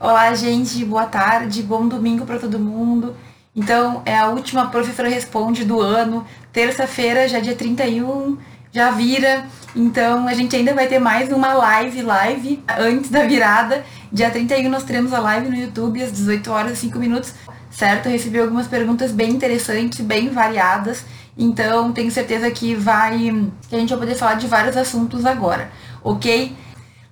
Olá, gente, boa tarde, bom domingo para todo mundo. Então, é a última Professora Responde do ano, terça-feira, já dia 31, já vira. Então, a gente ainda vai ter mais uma live, live, antes da virada. Dia 31 nós teremos a live no YouTube às 18 horas e 5 minutos, certo? Eu recebi algumas perguntas bem interessantes, bem variadas. Então, tenho certeza que vai que a gente vai poder falar de vários assuntos agora, ok?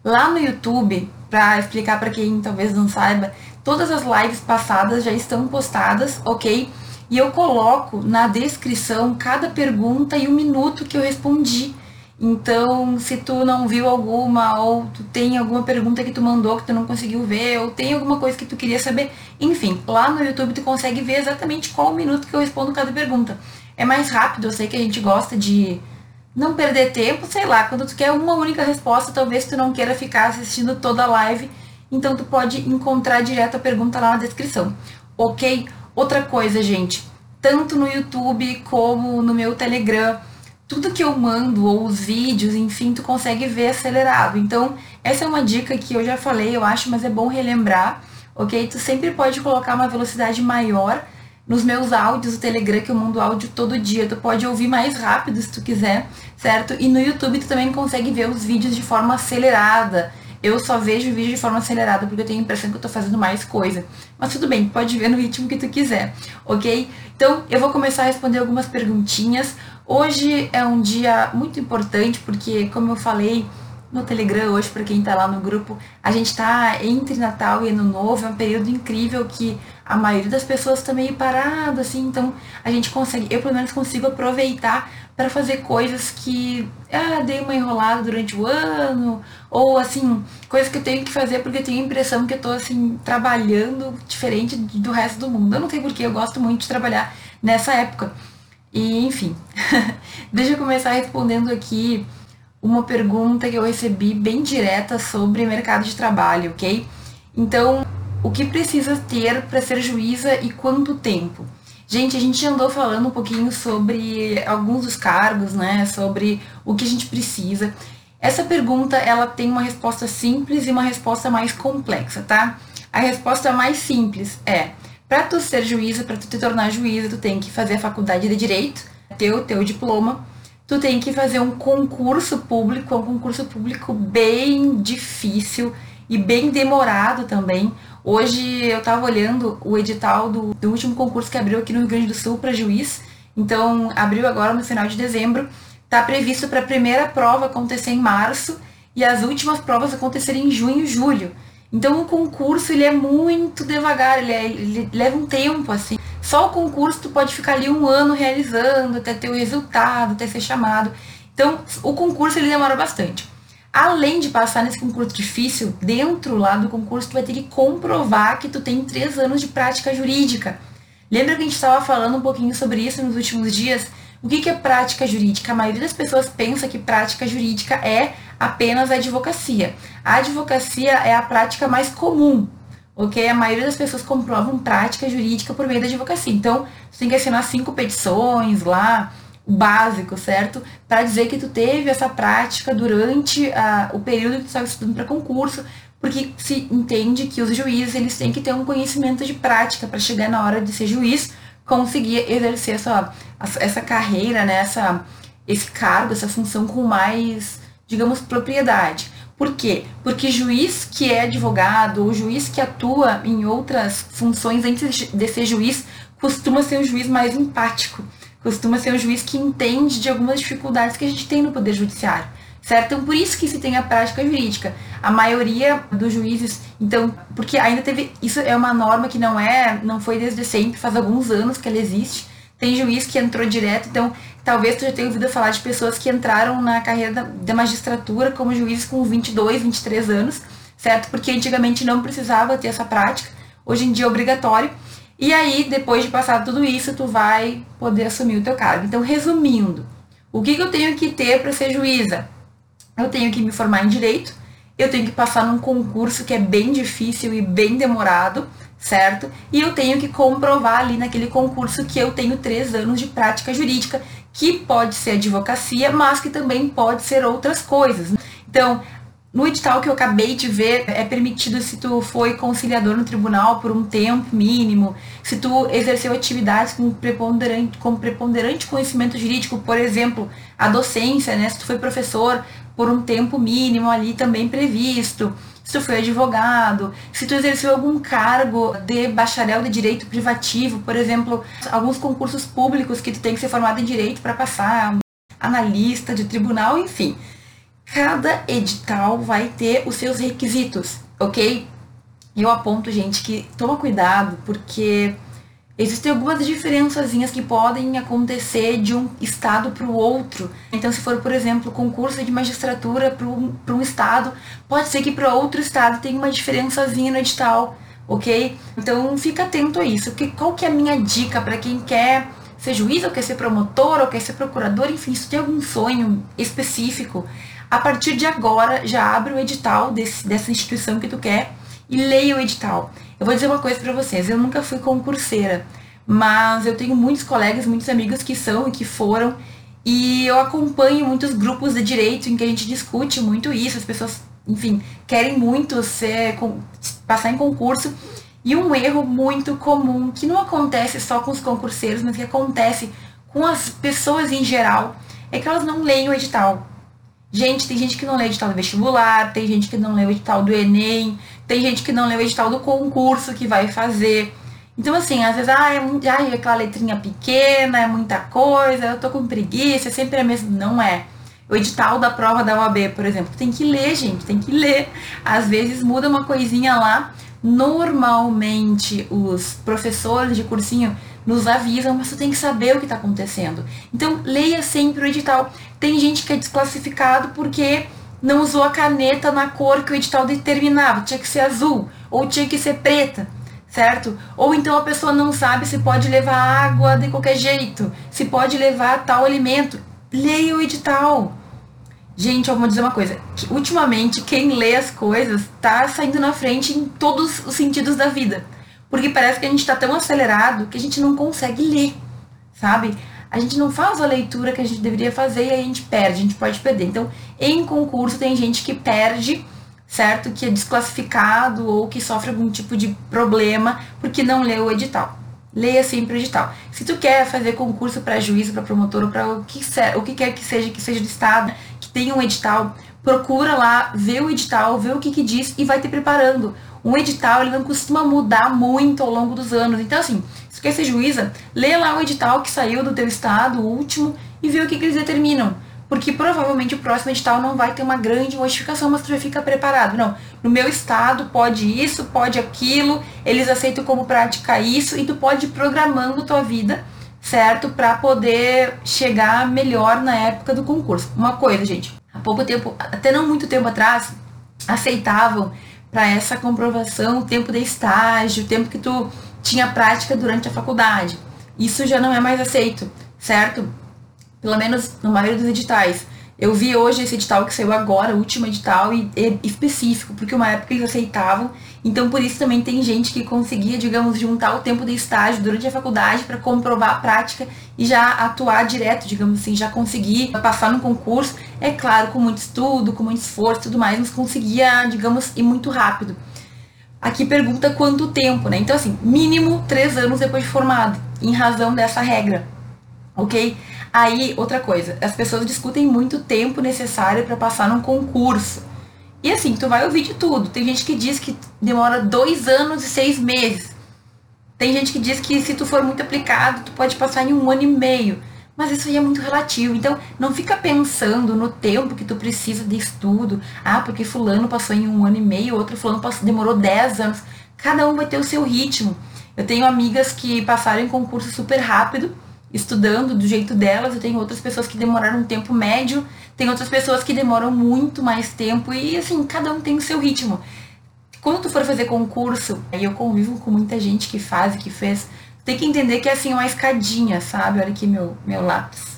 Lá no YouTube, para explicar para quem talvez não saiba, todas as lives passadas já estão postadas, ok? E eu coloco na descrição cada pergunta e o minuto que eu respondi. Então, se tu não viu alguma, ou tu tem alguma pergunta que tu mandou que tu não conseguiu ver, ou tem alguma coisa que tu queria saber, enfim, lá no YouTube tu consegue ver exatamente qual o minuto que eu respondo cada pergunta. É mais rápido, eu sei que a gente gosta de não perder tempo, sei lá, quando tu quer uma única resposta, talvez tu não queira ficar assistindo toda a live, então tu pode encontrar direto a pergunta lá na descrição, ok? Outra coisa, gente, tanto no YouTube como no meu Telegram, tudo que eu mando, ou os vídeos, enfim, tu consegue ver acelerado. Então, essa é uma dica que eu já falei, eu acho, mas é bom relembrar, ok? Tu sempre pode colocar uma velocidade maior nos meus áudios do Telegram, que eu mando áudio todo dia. Tu pode ouvir mais rápido se tu quiser, certo? E no YouTube tu também consegue ver os vídeos de forma acelerada. Eu só vejo vídeo de forma acelerada porque eu tenho a impressão que eu tô fazendo mais coisa. Mas tudo bem, pode ver no ritmo que tu quiser, ok? Então eu vou começar a responder algumas perguntinhas. Hoje é um dia muito importante porque, como eu falei, no Telegram hoje, para quem está lá no grupo. A gente está entre Natal e Ano Novo, é um período incrível que a maioria das pessoas está meio parada, assim, então a gente consegue, eu pelo menos consigo aproveitar para fazer coisas que ah, dei uma enrolada durante o ano, ou assim, coisas que eu tenho que fazer porque eu tenho a impressão que eu estou assim, trabalhando diferente do resto do mundo. Eu não sei porquê, eu gosto muito de trabalhar nessa época. E enfim, deixa eu começar respondendo aqui uma pergunta que eu recebi bem direta sobre mercado de trabalho, ok? Então, o que precisa ter para ser juíza e quanto tempo? Gente, a gente andou falando um pouquinho sobre alguns dos cargos, né? Sobre o que a gente precisa. Essa pergunta, ela tem uma resposta simples e uma resposta mais complexa, tá? A resposta mais simples é: para tu ser juíza, para tu te tornar juíza, tu tem que fazer a faculdade de direito, ter o teu diploma, tu tem que fazer um concurso público, é um concurso público bem difícil e bem demorado também. Hoje eu estava olhando o edital do, do, último concurso que abriu aqui no Rio Grande do Sul para juiz, então abriu agora no final de dezembro. Está previsto para a primeira prova acontecer em março e as últimas provas acontecerem em junho e julho. Então o concurso ele é muito devagar, ele, é, ele leva um tempo assim. Só o concurso tu pode ficar ali um ano realizando até ter o resultado, até ser chamado. Então o concurso ele demora bastante. Além de passar nesse concurso difícil, dentro lá do concurso tu vai ter que comprovar que tu tem três anos de prática jurídica. Lembra que a gente estava falando um pouquinho sobre isso nos últimos dias? O que, que é prática jurídica? A maioria das pessoas pensa que prática jurídica é apenas a advocacia. A advocacia é a prática mais comum, ok? A maioria das pessoas comprovam prática jurídica por meio da advocacia. Então, você tem que assinar cinco petições lá, básico, certo? Para dizer que tu teve essa prática durante a, o período que tu estava estudando para concurso, porque se entende que os juízes eles têm que ter um conhecimento de prática para chegar na hora de ser juiz, conseguir exercer essa, essa carreira, né? essa, esse cargo, essa função com mais digamos, propriedade. Por quê? Porque juiz que é advogado ou juiz que atua em outras funções antes de ser juiz costuma ser um juiz mais empático, costuma ser um juiz que entende de algumas dificuldades que a gente tem no Poder Judiciário. Certo? Então, por isso que se tem a prática jurídica. A maioria dos juízes, então, porque ainda teve, isso é uma norma que não é, não foi desde sempre, faz alguns anos que ela existe. Tem juiz que entrou direto, então Talvez tu já tenha ouvido falar de pessoas que entraram na carreira da, da magistratura como juízes com 22, 23 anos, certo? Porque antigamente não precisava ter essa prática, hoje em dia é obrigatório. E aí, depois de passar tudo isso, tu vai poder assumir o teu cargo. Então, resumindo, o que, que eu tenho que ter para ser juíza? Eu tenho que me formar em direito, eu tenho que passar num concurso que é bem difícil e bem demorado, certo? E eu tenho que comprovar ali naquele concurso que eu tenho três anos de prática jurídica, que pode ser advocacia, mas que também pode ser outras coisas. Então, no edital que eu acabei de ver, é permitido se tu foi conciliador no tribunal por um tempo mínimo, se tu exerceu atividades com preponderante, com preponderante conhecimento jurídico, por exemplo, a docência, né? Se tu foi professor por um tempo mínimo ali também previsto, se tu foi advogado, se tu exerceu algum cargo de bacharel de direito privativo, por exemplo, alguns concursos públicos que tu tem que ser formado em direito para passar, analista de tribunal, enfim cada edital vai ter os seus requisitos, ok? Eu aponto, gente, que toma cuidado, porque existem algumas diferençazinhas que podem acontecer de um estado para o outro. Então, se for, por exemplo, concurso de magistratura para um, um estado, pode ser que para outro estado tenha uma diferençazinha no edital, ok? Então, fica atento a isso. Que, qual que é a minha dica para quem quer ser juiz, ou quer ser promotor, ou quer ser procurador, enfim, se tem algum sonho específico, a partir de agora, já abre o edital desse, dessa instituição que tu quer e leia o edital. Eu vou dizer uma coisa para vocês, eu nunca fui concurseira, mas eu tenho muitos colegas, muitos amigos que são e que foram, e eu acompanho muitos grupos de direito em que a gente discute muito isso, as pessoas, enfim, querem muito ser, passar em concurso, e um erro muito comum, que não acontece só com os concurseiros, mas que acontece com as pessoas em geral, é que elas não leem o edital. Gente, tem gente que não lê o edital do vestibular, tem gente que não lê o edital do Enem, tem gente que não lê o edital do concurso que vai fazer. Então, assim, às vezes, ah, é, ah, é aquela letrinha pequena, é muita coisa, eu tô com preguiça, é sempre a mesma. Não é. O edital da prova da OAB, por exemplo, tem que ler, gente, tem que ler. Às vezes muda uma coisinha lá. Normalmente, os professores de cursinho nos avisam, mas tu tem que saber o que está acontecendo. Então, leia sempre o edital. Tem gente que é desclassificado porque não usou a caneta na cor que o edital determinava. Tinha que ser azul ou tinha que ser preta, certo? Ou então a pessoa não sabe se pode levar água de qualquer jeito, se pode levar tal alimento. Leia o edital. Gente, eu vou dizer uma coisa. Ultimamente, quem lê as coisas tá saindo na frente em todos os sentidos da vida. Porque parece que a gente está tão acelerado que a gente não consegue ler, sabe? A gente não faz a leitura que a gente deveria fazer e aí a gente perde, a gente pode perder. Então, em concurso tem gente que perde, certo? Que é desclassificado ou que sofre algum tipo de problema porque não leu o edital. Leia sempre o edital. Se tu quer fazer concurso para juiz, para promotor ou para o que, o que quer que seja, que seja do estado, que tenha um edital, procura lá, vê o edital, vê o que, que diz e vai te preparando um edital ele não costuma mudar muito ao longo dos anos. Então, assim, se quer ser juíza, lê lá o edital que saiu do teu estado, o último, e vê o que, que eles determinam. Porque provavelmente o próximo edital não vai ter uma grande modificação, mas tu já fica preparado. Não, no meu estado pode isso, pode aquilo, eles aceitam como prática isso, e tu pode ir programando tua vida, certo? Para poder chegar melhor na época do concurso. Uma coisa, gente, há pouco tempo, até não muito tempo atrás, aceitavam para essa comprovação o tempo de estágio, o tempo que tu tinha prática durante a faculdade. Isso já não é mais aceito, certo? Pelo menos no maioria dos editais. Eu vi hoje esse edital que saiu agora, o último edital, e é específico, porque uma época eles aceitavam. Então, por isso também tem gente que conseguia, digamos, juntar o tempo de estágio durante a faculdade para comprovar a prática e já atuar direto, digamos assim, já conseguir passar no concurso. É claro, com muito estudo, com muito esforço e tudo mais, mas conseguia, digamos, ir muito rápido. Aqui pergunta quanto tempo, né? Então, assim, mínimo três anos depois de formado, em razão dessa regra, ok? Aí, outra coisa, as pessoas discutem muito tempo necessário para passar num concurso. E assim, tu vai ouvir de tudo. Tem gente que diz que demora dois anos e seis meses. Tem gente que diz que se tu for muito aplicado, tu pode passar em um ano e meio. Mas isso aí é muito relativo. Então, não fica pensando no tempo que tu precisa de estudo. Ah, porque fulano passou em um ano e meio, outro fulano passou, demorou dez anos. Cada um vai ter o seu ritmo. Eu tenho amigas que passaram em concurso super rápido estudando do jeito delas, e tem outras pessoas que demoraram um tempo médio, tem outras pessoas que demoram muito mais tempo e assim, cada um tem o seu ritmo. Quando tu for fazer concurso, aí eu convivo com muita gente que faz e que fez, tem que entender que é assim uma escadinha, sabe? Olha aqui meu, meu lápis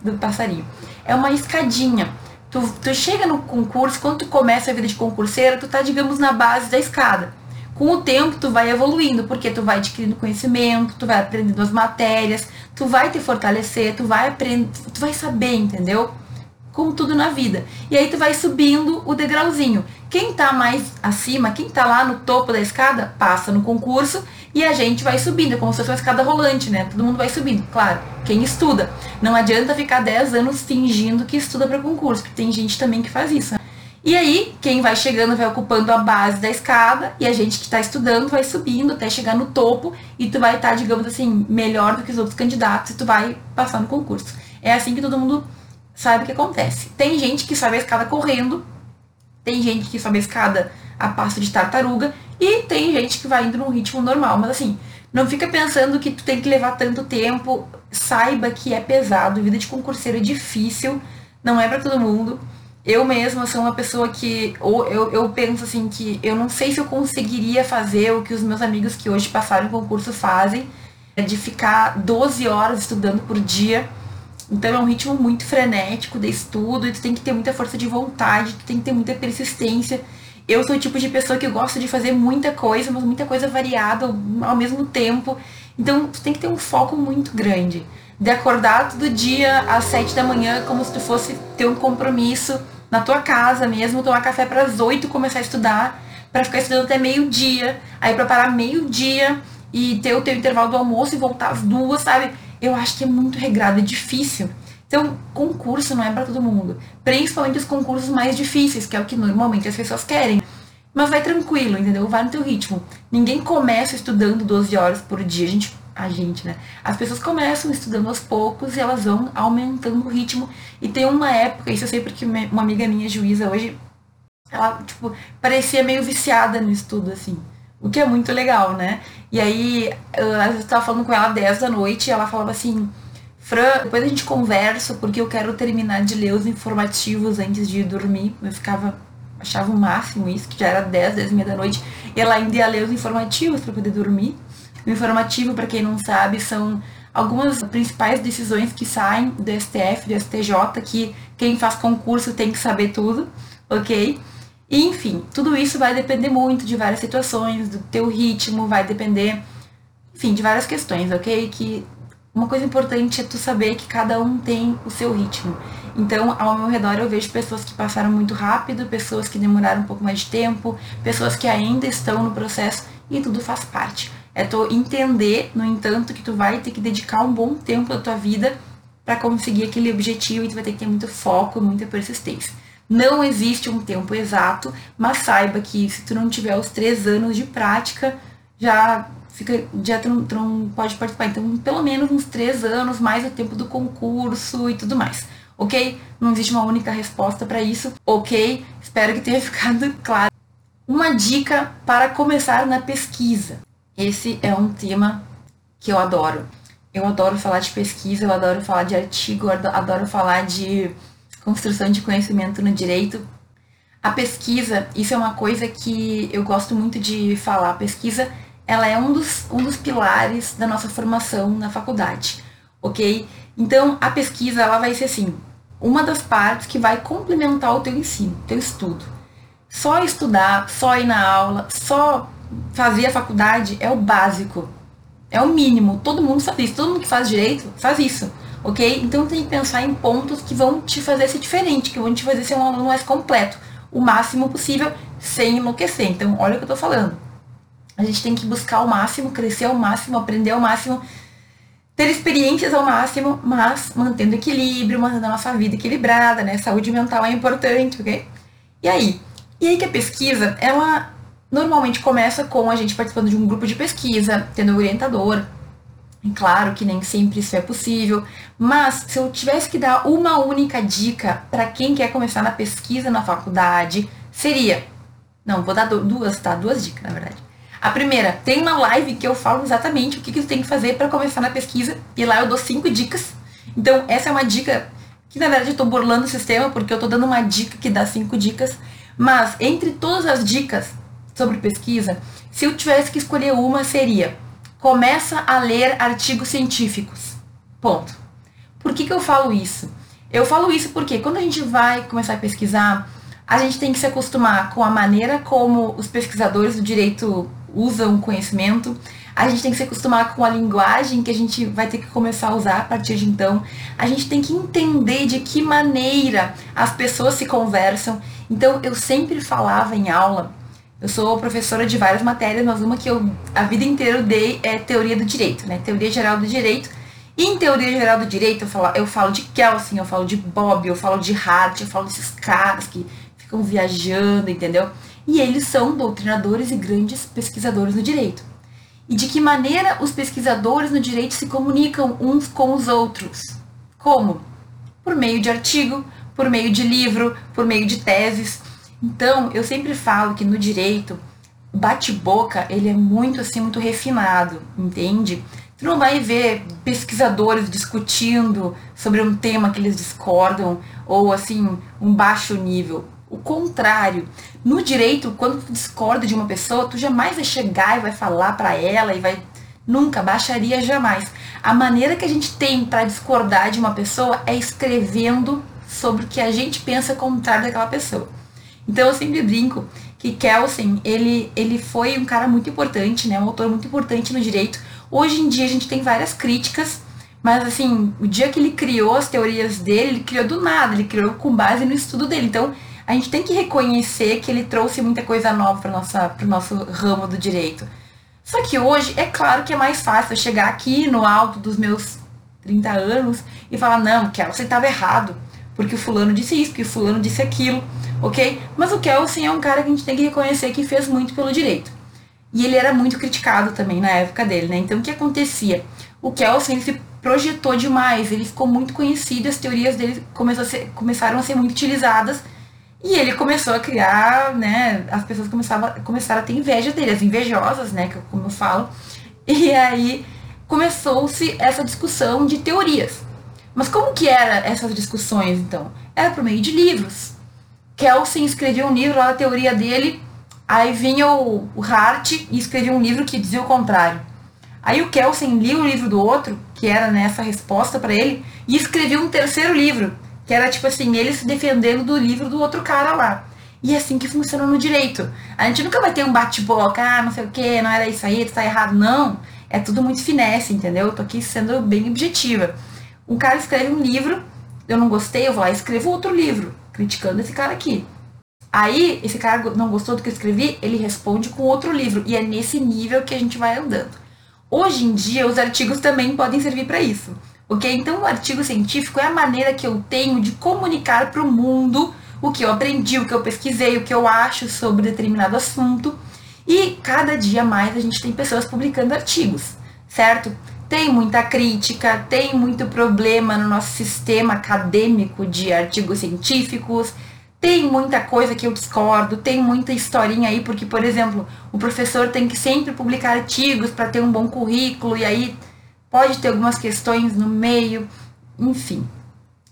do passarinho. É uma escadinha. Tu, tu chega no concurso, quando tu começa a vida de concurseira, tu tá, digamos, na base da escada com o tempo tu vai evoluindo, porque tu vai adquirindo conhecimento, tu vai aprendendo as matérias, tu vai te fortalecer, tu vai aprender, tu vai saber, entendeu? como tudo na vida. E aí tu vai subindo o degrauzinho. Quem tá mais acima, quem tá lá no topo da escada, passa no concurso e a gente vai subindo, é como se fosse uma escada rolante, né? Todo mundo vai subindo. Claro, quem estuda. Não adianta ficar 10 anos fingindo que estuda para concurso, porque tem gente também que faz isso. Né? E aí, quem vai chegando vai ocupando a base da escada e a gente que está estudando vai subindo até chegar no topo e tu vai estar, tá, digamos assim, melhor do que os outros candidatos e tu vai passar no concurso. É assim que todo mundo sabe o que acontece. Tem gente que sobe a escada correndo, tem gente que sobe a escada a passo de tartaruga e tem gente que vai indo num ritmo normal. Mas assim, não fica pensando que tu tem que levar tanto tempo. Saiba que é pesado, vida de concurseiro é difícil, não é para todo mundo. Eu mesma sou uma pessoa que, ou eu, eu penso assim, que eu não sei se eu conseguiria fazer o que os meus amigos que hoje passaram o concurso fazem, é de ficar 12 horas estudando por dia. Então é um ritmo muito frenético de estudo, e tu tem que ter muita força de vontade, tu tem que ter muita persistência. Eu sou o tipo de pessoa que gosta de fazer muita coisa, mas muita coisa variada ao mesmo tempo. Então tu tem que ter um foco muito grande. De acordar todo dia às 7 da manhã como se tu fosse ter um compromisso na tua casa mesmo, tomar café para as 8 começar a estudar, para ficar estudando até meio-dia, aí para parar meio-dia e ter o teu intervalo do almoço e voltar às duas, sabe? Eu acho que é muito regrado, é difícil. Então, concurso não é para todo mundo. Principalmente os concursos mais difíceis, que é o que normalmente as pessoas querem. Mas vai tranquilo, entendeu? Vai no teu ritmo. Ninguém começa estudando 12 horas por dia. A gente a gente, né? As pessoas começam estudando aos poucos e elas vão aumentando o ritmo. E tem uma época, isso eu sei porque uma amiga minha juíza hoje, ela, tipo, parecia meio viciada no estudo, assim. O que é muito legal, né? E aí, eu, às vezes eu tava falando com ela às 10 da noite e ela falava assim, Fran, depois a gente conversa porque eu quero terminar de ler os informativos antes de dormir. Eu ficava, achava o máximo isso, que já era 10, 10 e meia da noite. E ela ainda ia ler os informativos para poder dormir. O informativo, para quem não sabe, são algumas principais decisões que saem do STF, do STJ, que quem faz concurso tem que saber tudo, ok? E, enfim, tudo isso vai depender muito de várias situações, do teu ritmo, vai depender, enfim, de várias questões, ok? Que uma coisa importante é tu saber que cada um tem o seu ritmo. Então, ao meu redor eu vejo pessoas que passaram muito rápido, pessoas que demoraram um pouco mais de tempo, pessoas que ainda estão no processo e tudo faz parte. É tu entender, no entanto, que tu vai ter que dedicar um bom tempo da tua vida para conseguir aquele objetivo e tu vai ter que ter muito foco, muita persistência. Não existe um tempo exato, mas saiba que se tu não tiver os três anos de prática, já fica, já tu tu não pode participar. Então, pelo menos uns três anos, mais o tempo do concurso e tudo mais. Ok? Não existe uma única resposta para isso. Ok? Espero que tenha ficado claro. Uma dica para começar na pesquisa. Esse é um tema que eu adoro. Eu adoro falar de pesquisa, eu adoro falar de artigo, eu adoro falar de construção de conhecimento no direito. A pesquisa, isso é uma coisa que eu gosto muito de falar. A pesquisa, ela é um dos, um dos pilares da nossa formação na faculdade, ok? Então, a pesquisa, ela vai ser assim, uma das partes que vai complementar o teu ensino, teu estudo. Só estudar, só ir na aula, só fazer a faculdade é o básico. É o mínimo. Todo mundo sabe isso. Todo mundo que faz direito faz isso. Ok? Então tem que pensar em pontos que vão te fazer ser diferente, que vão te fazer ser um aluno mais completo. O máximo possível, sem enlouquecer. Então, olha o que eu tô falando. A gente tem que buscar o máximo, crescer ao máximo, aprender ao máximo, ter experiências ao máximo, mas mantendo equilíbrio, mantendo a nossa vida equilibrada, né? Saúde mental é importante, ok? E aí? E aí que a pesquisa, ela Normalmente começa com a gente participando de um grupo de pesquisa, tendo um orientador. Claro que nem sempre isso é possível, mas se eu tivesse que dar uma única dica para quem quer começar na pesquisa na faculdade, seria. Não, vou dar duas, tá? Duas dicas, na verdade. A primeira, tem uma live que eu falo exatamente o que, que tu tem que fazer para começar na pesquisa, e lá eu dou cinco dicas. Então, essa é uma dica que na verdade eu tô burlando o sistema, porque eu tô dando uma dica que dá cinco dicas. Mas entre todas as dicas, sobre pesquisa, se eu tivesse que escolher uma, seria começa a ler artigos científicos. Ponto. Por que, que eu falo isso? Eu falo isso porque quando a gente vai começar a pesquisar, a gente tem que se acostumar com a maneira como os pesquisadores do direito usam o conhecimento, A gente tem que se acostumar com a linguagem que a gente vai ter que começar a usar a partir de então. A gente tem que entender de que maneira as pessoas se conversam. Então, eu sempre falava em aula, eu sou professora de várias matérias, mas uma que eu a vida inteira dei é teoria do direito, né? Teoria geral do direito. E em teoria geral do direito, eu falo, eu falo de Kelsen, eu falo de Bob, eu falo de Hart, eu falo desses caras que ficam viajando, entendeu? E eles são doutrinadores e grandes pesquisadores no direito. E de que maneira os pesquisadores no direito se comunicam uns com os outros? Como? Por meio de artigo, por meio de livro, por meio de teses. Então, eu sempre falo que no direito, bate-boca, ele é muito assim, muito refinado, entende? Tu não vai ver pesquisadores discutindo sobre um tema que eles discordam ou assim, um baixo nível. O contrário, no direito, quando tu discorda de uma pessoa, tu jamais vai chegar e vai falar para ela e vai nunca baixaria jamais. A maneira que a gente tem para discordar de uma pessoa é escrevendo sobre o que a gente pensa contrário daquela pessoa. Então eu sempre brinco que Kelsen, ele, ele foi um cara muito importante, né, um autor muito importante no direito, Hoje em dia a gente tem várias críticas, mas assim, o dia que ele criou as teorias dele, ele criou do nada, ele criou com base no estudo dele. Então, a gente tem que reconhecer que ele trouxe muita coisa nova para o nosso ramo do direito. Só que hoje, é claro que é mais fácil chegar aqui no alto dos meus 30 anos e falar, não, Kelsen estava errado, porque o fulano disse isso, porque o fulano disse aquilo, ok? Mas o Kelsen é um cara que a gente tem que reconhecer que fez muito pelo direito. E ele era muito criticado também na época dele, né? Então o que acontecia? O Kelsen ele se projetou demais, ele ficou muito conhecido, as teorias dele a ser, começaram a ser muito utilizadas e ele começou a criar, né? As pessoas começavam, começaram a ter inveja dele, as invejosas, né? Como eu falo. E aí começou-se essa discussão de teorias. Mas como que era essas discussões, então? Era por meio de livros. Kelsen escreveu um livro, a teoria dele Aí vinha o, o Hart e escrevia um livro que dizia o contrário. Aí o Kelsen lia o livro do outro, que era nessa né, resposta para ele, e escrevia um terceiro livro, que era tipo assim, ele se defendendo do livro do outro cara lá. E é assim que funciona no direito. A gente nunca vai ter um bate-boca, ah, não sei o que, não era isso aí, tá errado. Não. É tudo muito finesse, entendeu? Eu tô aqui sendo bem objetiva. Um cara escreve um livro, eu não gostei, eu vou lá e escrevo outro livro, criticando esse cara aqui. Aí, esse cara não gostou do que eu escrevi, ele responde com outro livro. E é nesse nível que a gente vai andando. Hoje em dia, os artigos também podem servir para isso. Ok? Então, o artigo científico é a maneira que eu tenho de comunicar para o mundo o que eu aprendi, o que eu pesquisei, o que eu acho sobre determinado assunto. E cada dia mais a gente tem pessoas publicando artigos, certo? Tem muita crítica, tem muito problema no nosso sistema acadêmico de artigos científicos tem muita coisa que eu discordo, tem muita historinha aí, porque, por exemplo, o professor tem que sempre publicar artigos para ter um bom currículo, e aí pode ter algumas questões no meio, enfim.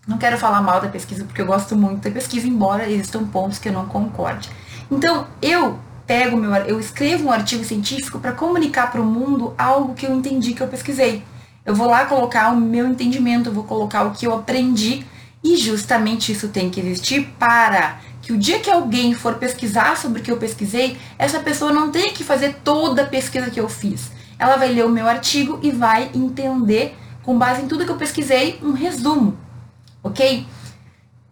Não quero falar mal da pesquisa, porque eu gosto muito da pesquisa, embora existam pontos que eu não concorde. Então, eu pego meu, eu escrevo um artigo científico para comunicar para o mundo algo que eu entendi que eu pesquisei. Eu vou lá colocar o meu entendimento, eu vou colocar o que eu aprendi e justamente isso tem que existir para que o dia que alguém for pesquisar sobre o que eu pesquisei, essa pessoa não tenha que fazer toda a pesquisa que eu fiz. Ela vai ler o meu artigo e vai entender, com base em tudo que eu pesquisei, um resumo. Ok?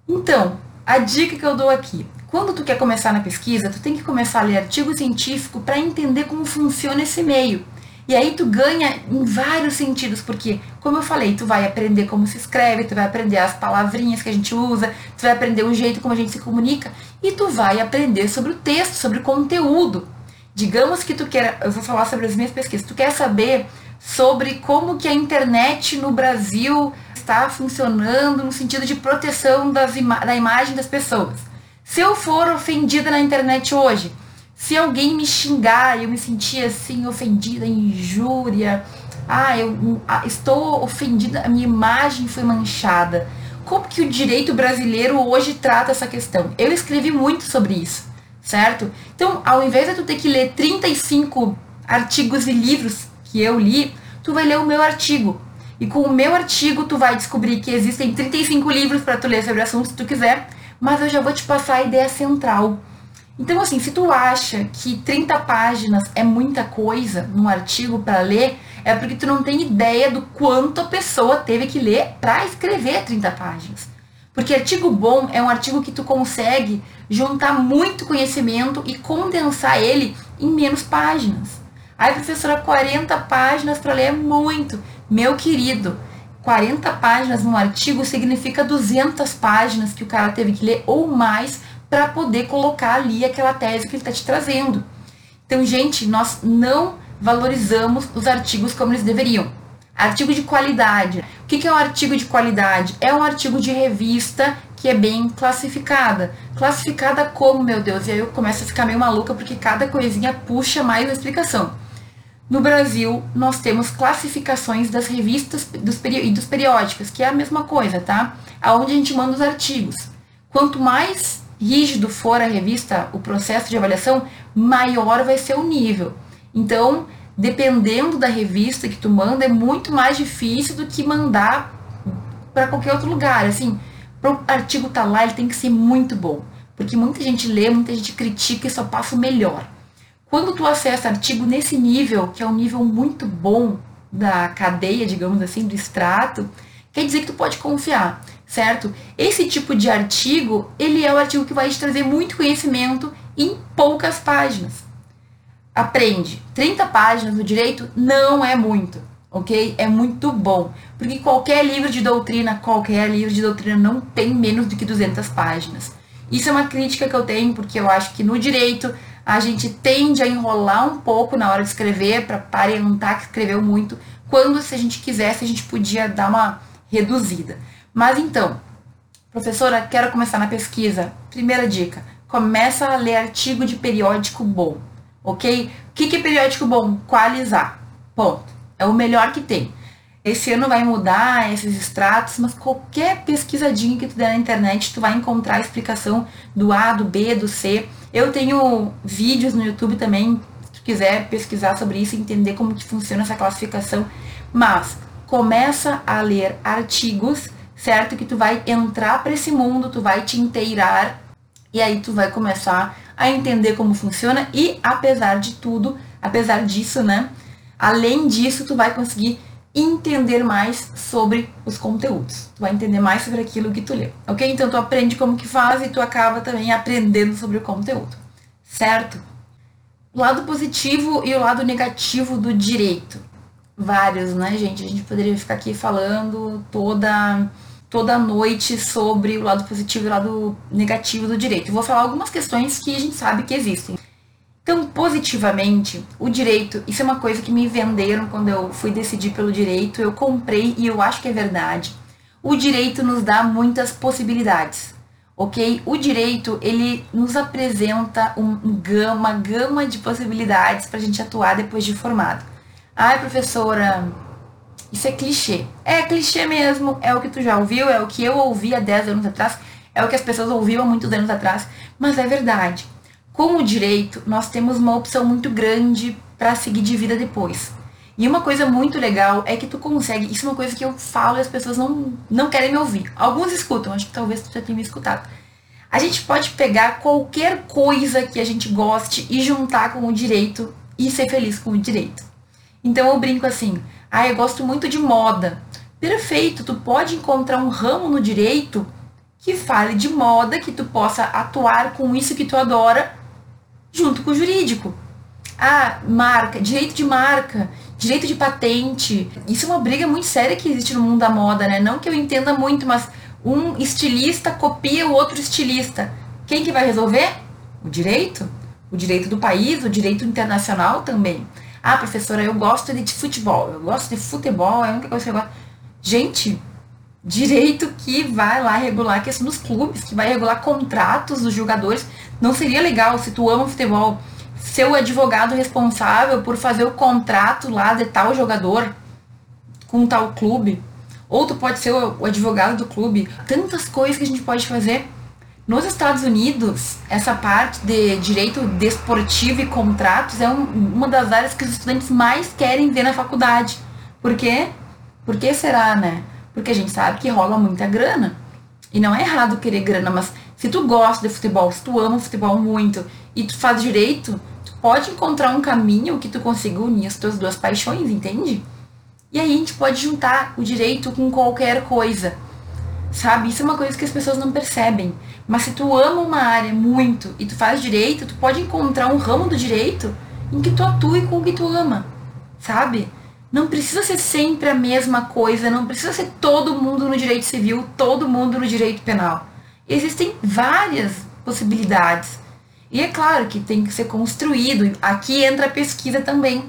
Então, a dica que eu dou aqui. Quando tu quer começar na pesquisa, tu tem que começar a ler artigo científico para entender como funciona esse meio. E aí tu ganha em vários sentidos, porque, como eu falei, tu vai aprender como se escreve, tu vai aprender as palavrinhas que a gente usa, tu vai aprender o jeito como a gente se comunica, e tu vai aprender sobre o texto, sobre o conteúdo. Digamos que tu queira, eu vou falar sobre as minhas pesquisas, tu quer saber sobre como que a internet no Brasil está funcionando no sentido de proteção das ima da imagem das pessoas. Se eu for ofendida na internet hoje, se alguém me xingar e eu me sentir assim, ofendida, injúria, ah, eu ah, estou ofendida, a minha imagem foi manchada. Como que o direito brasileiro hoje trata essa questão? Eu escrevi muito sobre isso, certo? Então, ao invés de tu ter que ler 35 artigos e livros que eu li, tu vai ler o meu artigo. E com o meu artigo, tu vai descobrir que existem 35 livros para tu ler sobre o assunto se tu quiser, mas eu já vou te passar a ideia central Então, assim, se tu acha que 30 páginas é muita coisa num artigo para ler, é porque tu não tem ideia do quanto a pessoa teve que ler para escrever 30 páginas. Porque artigo bom é um artigo que tu consegue juntar muito conhecimento e condensar ele em menos páginas. Aí, professora, 40 páginas para ler é muito. Meu querido, 40 páginas num artigo significa 200 páginas que o cara teve que ler ou mais para poder colocar ali aquela tese que ele está te trazendo. Então, gente, nós não valorizamos os artigos como eles deveriam. Artigo de qualidade. O que é um artigo de qualidade? É um artigo de revista que é bem classificada. Classificada como, meu Deus? E aí eu começo a ficar meio maluca porque cada coisinha puxa mais a explicação. No Brasil, nós temos classificações das revistas dos e dos periódicos, que é a mesma coisa, tá? Aonde a gente manda os artigos. Quanto mais rígido for a revista, o processo de avaliação, maior vai ser o nível. Então, dependendo da revista que tu manda, é muito mais difícil do que mandar para qualquer outro lugar. Assim, para o artigo tá lá, ele tem que ser muito bom. Porque muita gente lê, muita gente critica e só passa o melhor. Quando tu acessa artigo nesse nível, que é um nível muito bom da cadeia, digamos assim, do extrato, quer dizer que tu pode confiar certo? Esse tipo de artigo, ele é o artigo que vai te trazer muito conhecimento em poucas páginas. Aprende. 30 páginas no direito não é muito, ok? É muito bom. Porque qualquer livro de doutrina, qualquer livro de doutrina não tem menos do que 200 páginas. Isso é uma crítica que eu tenho, porque eu acho que no direito a gente tende a enrolar um pouco na hora de escrever, para parentar que escreveu muito, quando se a gente quisesse a gente podia dar uma reduzida. Mas então, professora, quero começar na pesquisa. Primeira dica: começa a ler artigo de periódico bom, ok? O que, é periódico bom? Qualizar. Ponto. É o melhor que tem. Esse ano vai mudar esses extratos, mas qualquer pesquisadinha que tu der na internet, tu vai encontrar a explicação do A, do B, do C. Eu tenho vídeos no YouTube também, se quiser pesquisar sobre isso, entender como que funciona essa classificação. Mas começa a ler artigos certo? Que tu vai entrar para esse mundo, tu vai te inteirar e aí tu vai começar a entender como funciona e apesar de tudo, apesar disso, né? Além disso, tu vai conseguir entender mais sobre os conteúdos. Tu vai entender mais sobre aquilo que tu lê, ok? Então tu aprende como que faz e tu acaba também aprendendo sobre o conteúdo, certo? O lado positivo e o lado negativo do direito. Vários, né, gente? A gente poderia ficar aqui falando toda toda noite sobre o lado positivo e o lado negativo do direito. Eu vou falar algumas questões que a gente sabe que existem. Então, positivamente, o direito, isso é uma coisa que me venderam quando eu fui decidir pelo direito, eu comprei e eu acho que é verdade. O direito nos dá muitas possibilidades, ok? O direito, ele nos apresenta um, uma gama de possibilidades para a gente atuar depois de formado. Ai, professora, isso é clichê. É clichê mesmo, é o que tu já ouviu, é o que eu ouvi há 10 anos atrás, é o que as pessoas ouviam há muitos anos atrás, mas é verdade. Com o direito, nós temos uma opção muito grande para seguir de vida depois. E uma coisa muito legal é que tu consegue, isso é uma coisa que eu falo e as pessoas não, não querem me ouvir. Alguns escutam, acho que talvez tu já tenha me escutado. A gente pode pegar qualquer coisa que a gente goste e juntar com o direito e ser feliz com o direito. Então eu brinco assim, ah, eu gosto muito de moda. Perfeito, tu pode encontrar um ramo no direito que fale de moda, que tu possa atuar com isso que tu adora, junto com o jurídico. Ah, marca, direito de marca, direito de patente. Isso é uma briga muito séria que existe no mundo da moda, né? Não que eu entenda muito, mas um estilista copia o outro estilista. Quem que vai resolver? O direito. O direito do país, o direito internacional também. Ah, professora, eu gosto de futebol, eu gosto de futebol, é a única coisa que eu gosto. Gente, direito que vai lá regular a questão dos clubes, que vai regular contratos dos jogadores. Não seria legal se tu ama futebol ser o advogado responsável por fazer o contrato lá de tal jogador com tal clube. Ou tu pode ser o advogado do clube. Tantas coisas que a gente pode fazer nos Estados Unidos, essa parte de direito desportivo e contratos é um, uma das áreas que os estudantes mais querem ver na faculdade. Por quê? Por que será, né? Porque a gente sabe que rola muita grana. E não é errado querer grana, mas Se tu gosta de futebol, se tu ama futebol muito e tu faz direito, tu pode encontrar um caminho que tu consiga unir as tuas duas paixões, entende? E aí a gente pode juntar o direito com qualquer coisa. Sabe? Isso é uma coisa que as pessoas não percebem. Mas se tu ama uma área muito e tu faz direito, tu pode encontrar um ramo do direito em que tu atue com o que tu ama. Sabe? Não precisa ser sempre a mesma coisa, não precisa ser todo mundo no direito civil, todo mundo no direito penal. Existem várias possibilidades. E é claro que tem que ser construído. Aqui entra a pesquisa também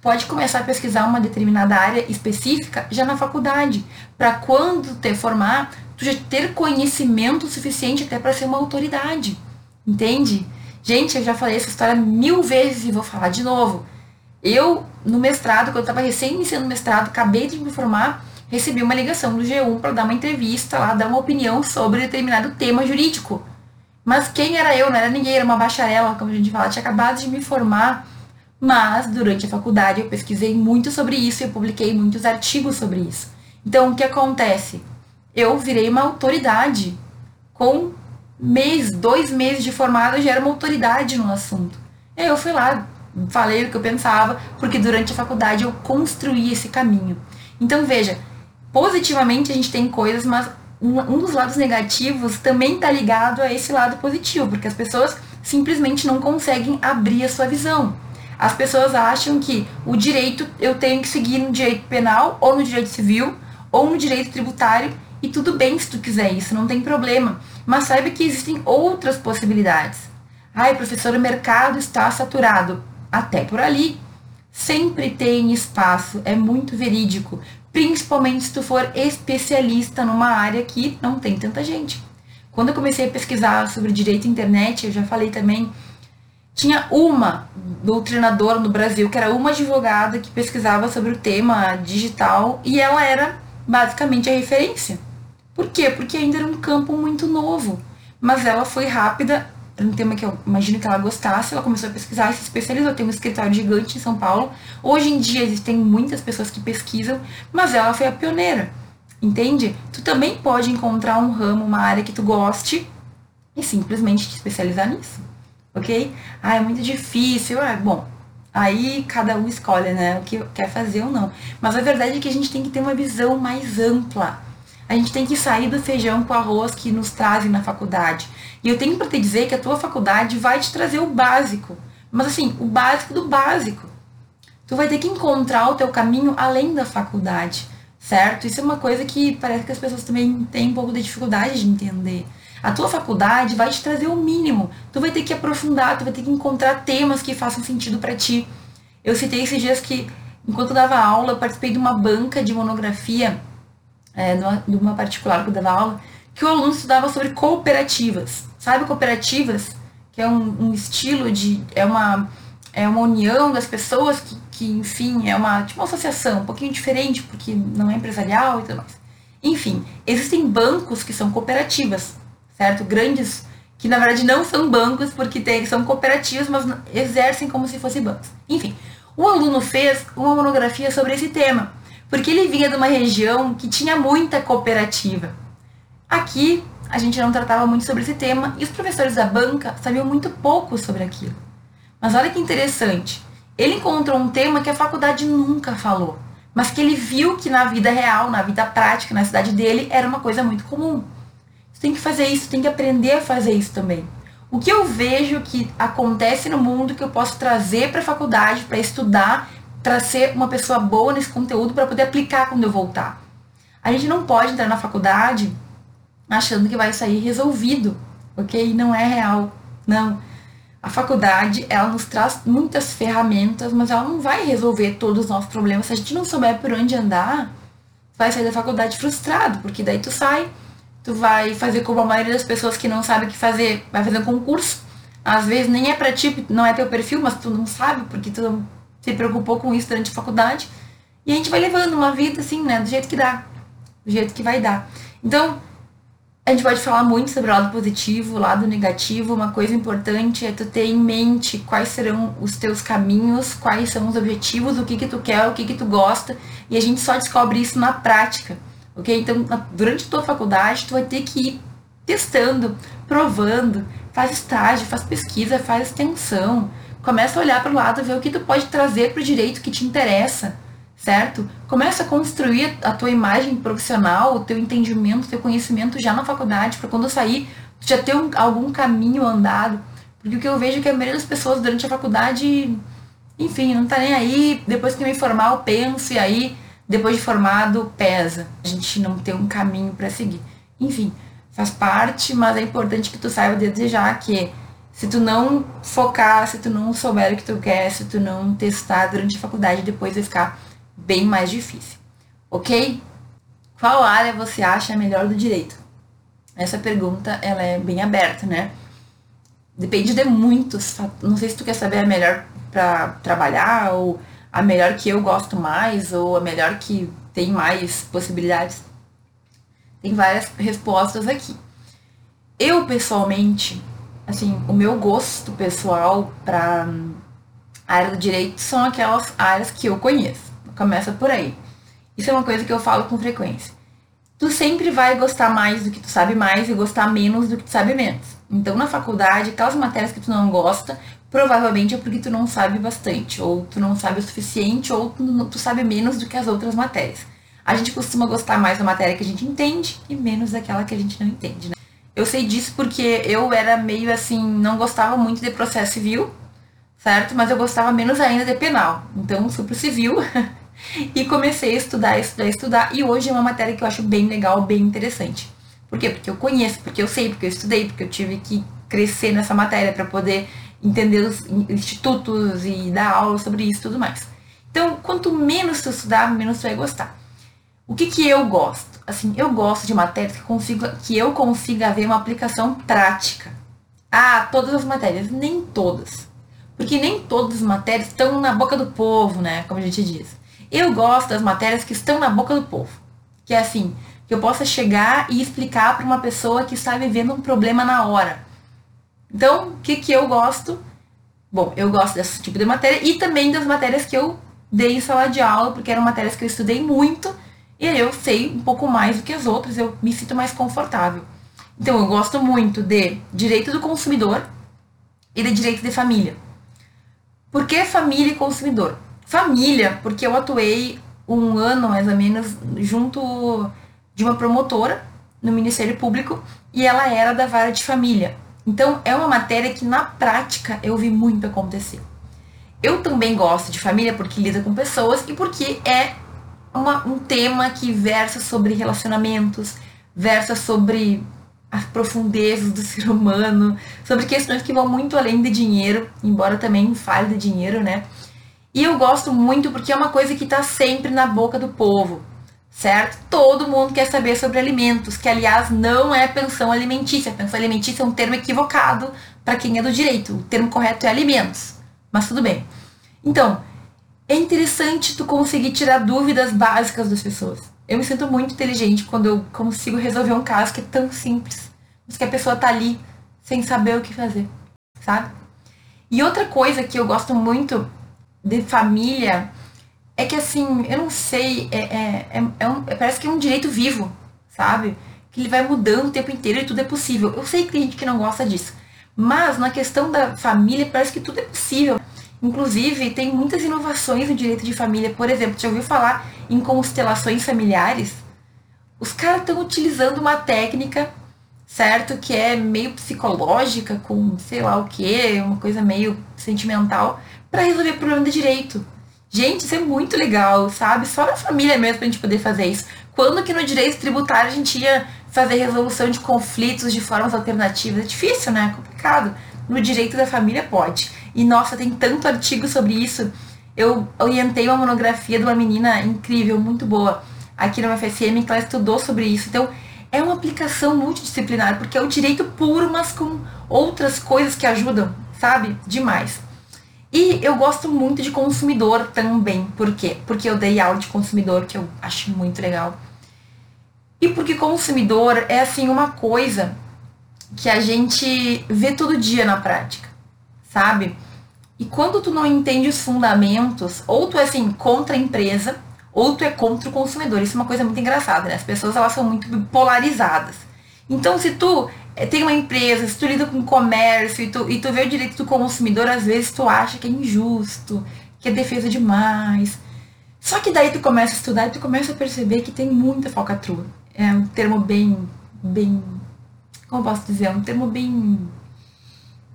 pode começar a pesquisar uma determinada área específica já na faculdade, para quando te formar, tu já ter conhecimento suficiente até para ser uma autoridade. Entende? Gente, eu já falei essa história mil vezes e vou falar de novo. Eu, no mestrado, quando eu estava recém iniciando o mestrado, acabei de me formar, recebi uma ligação do G1 para dar uma entrevista lá, dar uma opinião sobre determinado tema jurídico. Mas quem era eu? Não era ninguém, era uma bacharela, como a gente fala. Tinha acabado de me formar mas durante a faculdade eu pesquisei muito sobre isso e publiquei muitos artigos sobre isso. Então o que acontece? Eu virei uma autoridade. Com mês, dois meses de formada, eu já era uma autoridade no assunto. Eu fui lá, falei o que eu pensava, porque durante a faculdade eu construí esse caminho. Então veja, positivamente a gente tem coisas, mas um, dos lados negativos também está ligado a esse lado positivo, porque as pessoas simplesmente não conseguem abrir a sua visão. As pessoas acham que o direito eu tenho que seguir no direito penal, ou no direito civil, ou no direito tributário, e tudo bem se tu quiser isso, não tem problema. Mas saiba que existem outras possibilidades. Ai, professor, o mercado está saturado. Até por ali. Sempre tem espaço, é muito verídico. Principalmente se tu for especialista numa área que não tem tanta gente. Quando eu comecei a pesquisar sobre direito à internet, eu já falei também tinha uma doutrinadora no Brasil, que era uma advogada que pesquisava sobre o tema digital e ela era basicamente a referência. Por quê? Porque ainda era um campo muito novo. Mas ela foi rápida, um tema que eu imagino que ela gostasse, ela começou a pesquisar se especializou. Tem um escritório gigante em São Paulo. Hoje em dia existem muitas pessoas que pesquisam, mas ela foi a pioneira. Entende? Tu também pode encontrar um ramo, uma área que tu goste e simplesmente te especializar nisso ok? Ah, é muito difícil. Ah, bom, aí cada um escolhe, né, o que quer fazer ou não. Mas a verdade é que a gente tem que ter uma visão mais ampla. A gente tem que sair do feijão com arroz que nos trazem na faculdade. E eu tenho para te dizer que a tua faculdade vai te trazer o básico. Mas assim, o básico do básico. Tu vai ter que encontrar o teu caminho além da faculdade, certo? Isso é uma coisa que parece que as pessoas também têm um pouco de dificuldade de entender. A tua faculdade vai te trazer o mínimo. Tu vai ter que aprofundar, tu vai ter que encontrar temas que façam sentido para ti. Eu citei esses dias que, enquanto eu dava aula, eu participei de uma banca de monografia, é, de uma particular que eu dava aula, que o aluno estudava sobre cooperativas. Sabe cooperativas? Que é um, um estilo de. é uma, é uma união das pessoas que, que, enfim, é uma, tipo uma associação, um pouquinho diferente, porque não é empresarial e tudo mais. Enfim, existem bancos que são cooperativas certo? Grandes, que na verdade não são bancos, porque tem, são cooperativas, mas exercem como se fossem bancos. Enfim, o aluno fez uma monografia sobre esse tema, porque ele vinha de uma região que tinha muita cooperativa. Aqui, a gente não tratava muito sobre esse tema e os professores da banca sabiam muito pouco sobre aquilo. Mas olha que interessante, ele encontrou um tema que a faculdade nunca falou, mas que ele viu que na vida real, na vida prática, na cidade dele, era uma coisa muito comum. Você tem que fazer isso, tem que aprender a fazer isso também. O que eu vejo que acontece no mundo que eu posso trazer para a faculdade, para estudar, para ser uma pessoa boa nesse conteúdo, para poder aplicar quando eu voltar. A gente não pode entrar na faculdade achando que vai sair resolvido, ok? Não é real. Não. A faculdade, ela nos traz muitas ferramentas, mas ela não vai resolver todos os nossos problemas. Se a gente não souber por onde andar, vai sair da faculdade frustrado, porque daí tu sai tu vai fazer como a maioria das pessoas que não sabe o que fazer, vai fazer um concurso. Às vezes nem é pra ti, não é teu perfil, mas tu não sabe, porque tu não se preocupou com isso durante a faculdade. E a gente vai levando uma vida assim, né, do jeito que dá, do jeito que vai dar. Então, a gente pode falar muito sobre o lado positivo, o lado negativo. Uma coisa importante é tu ter em mente quais serão os teus caminhos, quais são os objetivos, o que que tu quer, o que que tu gosta. E a gente só descobre isso na prática ok? Então, durante a tua faculdade, tu vai ter que ir testando, provando, faz estágio, faz pesquisa, faz extensão. Começa a olhar para o lado, ver o que tu pode trazer para o direito que te interessa, certo? Começa a construir a tua imagem profissional, o teu entendimento, o teu conhecimento já na faculdade, para quando sair, tu já ter um, algum caminho andado. Porque o que eu vejo é que a maioria das pessoas durante a faculdade, enfim, não tá nem aí, depois que me formar eu penso, e aí, depois de formado, pesa. A gente não tem um caminho para seguir. Enfim, faz parte, mas é importante que tu saiba desejar que se tu não focar, se tu não souber o que tu quer, se tu não testar durante a faculdade, depois vai ficar bem mais difícil. Ok? Qual área você acha melhor do direito? Essa pergunta ela é bem aberta, né? Depende de muitos. Não sei se tu quer saber a melhor para trabalhar ou a melhor que eu gosto mais ou a melhor que tem mais possibilidades. Tem várias respostas aqui. Eu pessoalmente assim, o meu gosto pessoal para área do direito são aquelas áreas que eu conheço. Começa por aí. Isso é uma coisa que eu falo com frequência. Tu sempre vai gostar mais do que tu sabe mais e gostar menos do que tu sabe menos. Então, na faculdade, aquelas matérias que tu não gosta, provavelmente é porque tu não sabe bastante, ou tu não sabe o suficiente, ou tu, tu sabe menos do que as outras matérias. A gente costuma gostar mais da matéria que a gente entende e menos daquela que a gente não entende, né? Eu sei disso porque eu era meio assim, não gostava muito de processo civil, certo? Mas eu gostava menos ainda de penal. Então fui pro civil e comecei a estudar, estudar, estudar. E hoje é uma matéria que eu acho bem legal, bem interessante. Por quê? Porque eu conheço, porque eu sei, porque eu estudei, porque eu tive que crescer nessa matéria para poder entender os institutos e dar aula sobre isso e tudo mais. Então, quanto menos tu estudar, menos tu vai gostar. O que que eu gosto? assim, eu gosto de matérias que, consigo, que eu consiga ver uma aplicação prática. Ah, todas as matérias, nem todas. Porque nem todas as matérias estão na boca do povo, né? Como a gente diz. Eu gosto das matérias que estão na boca do povo. Que é assim, que eu possa chegar e explicar para uma pessoa que está vivendo um problema na hora. Então, o que, que eu gosto? Bom, eu gosto desse tipo de matéria e também das matérias que eu dei em sala de aula, porque eram matérias que eu estudei muito e eu sei um pouco mais do que as outras, eu me sinto mais confortável. Então eu gosto muito de direito do consumidor e de direito de família. Por que família e consumidor? Família, porque eu atuei um ano mais ou menos junto de uma promotora no Ministério Público e ela era da vara de família. Então é uma matéria que na prática eu vi muito acontecer. Eu também gosto de família porque lida com pessoas e porque é uma, um tema que versa sobre relacionamentos, versa sobre as profundezas do ser humano, sobre questões que vão muito além de dinheiro, embora também fale de dinheiro, né? E eu gosto muito porque é uma coisa que está sempre na boca do povo, certo? Todo mundo quer saber sobre alimentos, que aliás não é pensão alimentícia. Pensão alimentícia é um termo equivocado para quem é do direito. O termo correto é alimentos, mas tudo bem. Então, é interessante tu conseguir tirar dúvidas básicas das pessoas. Eu me sinto muito inteligente quando eu consigo resolver um caso que é tão simples, mas que a pessoa tá ali sem saber o que fazer, sabe? E outra coisa que eu gosto muito de família é que assim, eu não sei, é, é, é, é um, parece que é um direito vivo, sabe? Que ele vai mudando o tempo inteiro e tudo é possível. Eu sei que tem gente que não gosta disso. Mas na questão da família, parece que tudo é possível. Inclusive, tem muitas inovações no direito de família. Por exemplo, já ouviu falar em constelações familiares? Os caras estão utilizando uma técnica, certo? Que é meio psicológica, com sei lá o que, uma coisa meio sentimental, para resolver problema de direito. Gente, isso é muito legal, sabe? Só na família mesmo pra gente poder fazer isso. Quando que no direito tributário a gente ia fazer resolução de conflitos de formas alternativas? É difícil, né? É complicado. No direito da família pode. E nossa, tem tanto artigo sobre isso. Eu orientei uma monografia de uma menina incrível, muito boa, aqui no UFSM, que ela estudou sobre isso. Então, é uma aplicação multidisciplinar, porque é o direito puro, mas com outras coisas que ajudam, sabe? Demais. E eu gosto muito de consumidor também. Por quê? Porque eu dei aula de consumidor, que eu acho muito legal. E porque consumidor é assim uma coisa que a gente vê todo dia na prática, sabe? E quando tu não entende os fundamentos, ou tu é assim contra a empresa, ou tu é contra o consumidor. Isso é uma coisa muito engraçada, né? As pessoas elas são muito polarizadas. Então, se tu é, tem uma empresa, se tu lida com comércio e tu, e tu vê o direito do consumidor, às vezes tu acha que é injusto, que é defesa demais. Só que daí tu começa a estudar e tu começa a perceber que tem muita falcatrua. É um termo bem, bem, como posso dizer, é um termo bem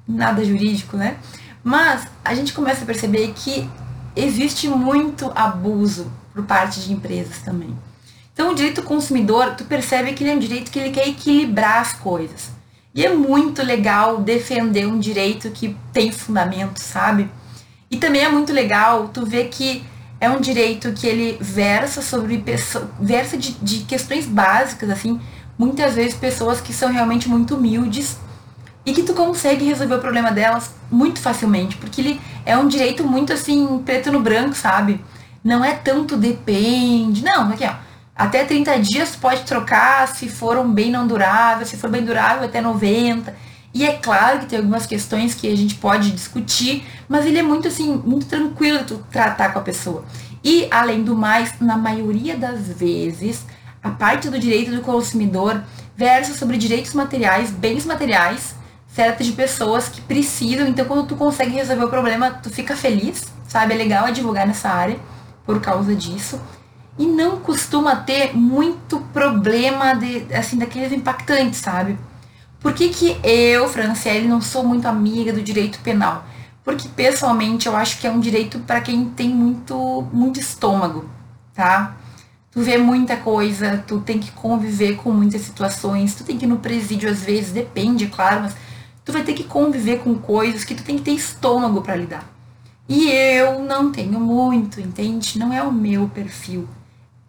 nada jurídico, né? Mas a gente começa a perceber que existe muito abuso por parte de empresas também. Então o direito do consumidor, tu percebe que ele é um direito que ele quer equilibrar as coisas. E é muito legal defender um direito que tem fundamento, sabe? E também é muito legal tu ver que é um direito que ele versa sobre versa de, de questões básicas, assim, muitas vezes pessoas que são realmente muito humildes e que tu consegue resolver o problema delas muito facilmente, porque ele é um direito muito assim, preto no branco, sabe? Não é tanto depende. Não, aqui ó. Até 30 dias pode trocar se for um bem não durável, se for bem durável até 90. E é claro que tem algumas questões que a gente pode discutir, mas ele é muito assim, muito tranquilo tu tratar com a pessoa. E além do mais, na maioria das vezes, a parte do direito do consumidor versa sobre direitos materiais, bens materiais, certo de pessoas que precisam. Então, quando tu consegue resolver o problema, tu fica feliz, sabe? É legal advogar nessa área por causa disso. E não costuma ter muito problema de, assim, daqueles impactantes, sabe? Por que, que eu, Franciele, não sou muito amiga do direito penal? Porque pessoalmente eu acho que é um direito para quem tem muito, muito estômago, tá? Tu vê muita coisa, tu tem que conviver com muitas situações, tu tem que ir no presídio às vezes, depende, claro, mas tu vai ter que conviver com coisas que tu tem que ter estômago para lidar. E eu não tenho muito, entende? Não é o meu perfil.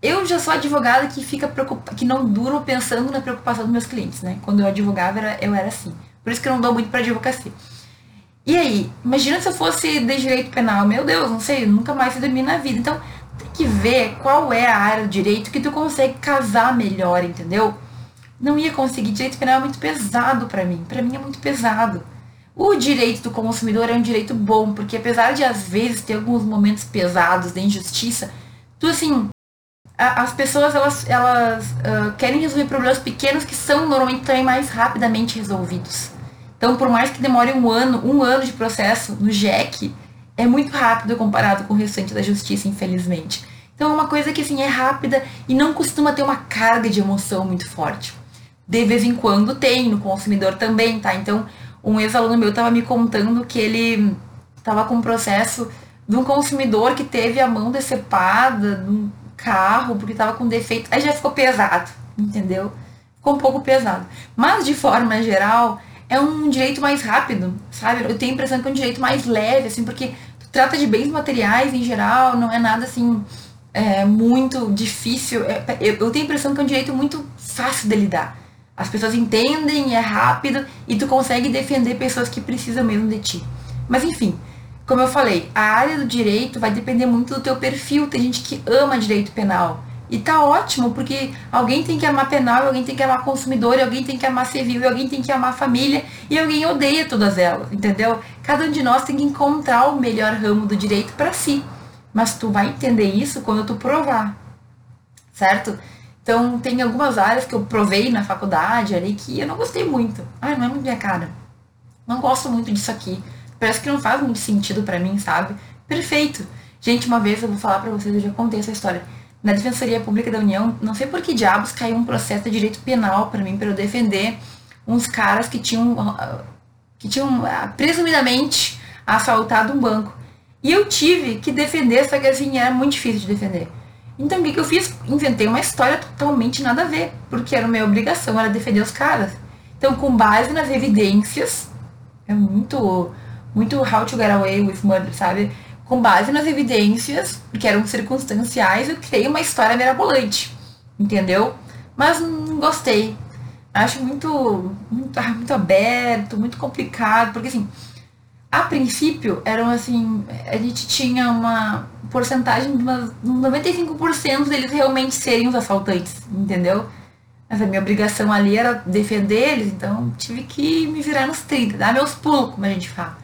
Eu já sou advogada que fica preocupada, que não durmo pensando na preocupação dos meus clientes, né? Quando eu advogava, eu era assim. Por isso que eu não dou muito para advocacia. E aí, imagina se eu fosse de direito penal. Meu Deus, não sei, nunca mais se dormir na vida. Então, que ver qual é a área do direito que tu consegue casar melhor, entendeu? não ia conseguir. Direito penal é muito pesado para mim. Para mim é muito pesado. O direito do consumidor é um direito bom, porque apesar de às vezes ter alguns momentos pesados de injustiça, tu assim, a, as pessoas elas, elas uh, querem resolver problemas pequenos que são normalmente também mais rapidamente resolvidos. Então, por mais que demore um ano, um ano de processo no JEC, é muito rápido comparado com o restante da justiça, infelizmente. Então, é uma coisa que assim é rápida e não costuma ter uma carga de emoção muito forte de vez em quando tem, no consumidor também, tá? Então, um ex-aluno meu estava me contando que ele estava com um processo de um consumidor que teve a mão decepada de um carro porque estava com defeito. Aí já ficou pesado, entendeu? Ficou um pouco pesado. Mas, de forma geral, é um direito mais rápido, sabe? Eu tenho a impressão que é um direito mais leve, assim, porque trata de bens materiais em geral, não é nada assim é, muito difícil. É, eu, eu tenho a impressão que é um direito muito fácil de lidar. As pessoas entendem, é rápido e tu consegue defender pessoas que precisam mesmo de ti. Mas enfim, como eu falei, a área do direito vai depender muito do teu perfil. Tem gente que ama direito penal. E tá ótimo, porque alguém tem que amar penal, alguém tem que amar consumidor, alguém tem que amar civil, alguém tem que amar família, e alguém odeia todas elas, entendeu? Cada um de nós tem que encontrar o melhor ramo do direito para si. Mas tu vai entender isso quando tu provar, certo? Então, tem algumas áreas que eu provei na faculdade ali que eu não gostei muito. Ai, não é muito minha cara. Não gosto muito disso aqui. Parece que não faz muito sentido para mim, sabe? Perfeito. Gente, uma vez eu vou falar para vocês, eu já contei essa história. Na Defensoria Pública da União, não sei por que diabos caiu um processo de direito penal para mim, para eu defender uns caras que tinham, que tinham ah, presumidamente assaltado um banco. E eu tive que defender, só que assim, era muito difícil de defender. Então o que, que eu fiz? Inventei uma história totalmente nada a ver, porque era minha obrigação, era defender os caras. Então, com base nas evidências, é muito, muito how to get away with murder, sabe? Com base nas evidências, que eram circunstanciais, eu criei uma história mirabolante, entendeu? Mas não gostei. Acho muito, muito, ah, muito aberto, muito complicado, porque assim, a princípio, eram assim, a gente tinha uma porcentagem de umas 95% deles realmente serem os assaltantes, entendeu? Mas a minha obrigação ali era defender eles, então tive que me virar nos 30, dar meus pulos, como a gente fala.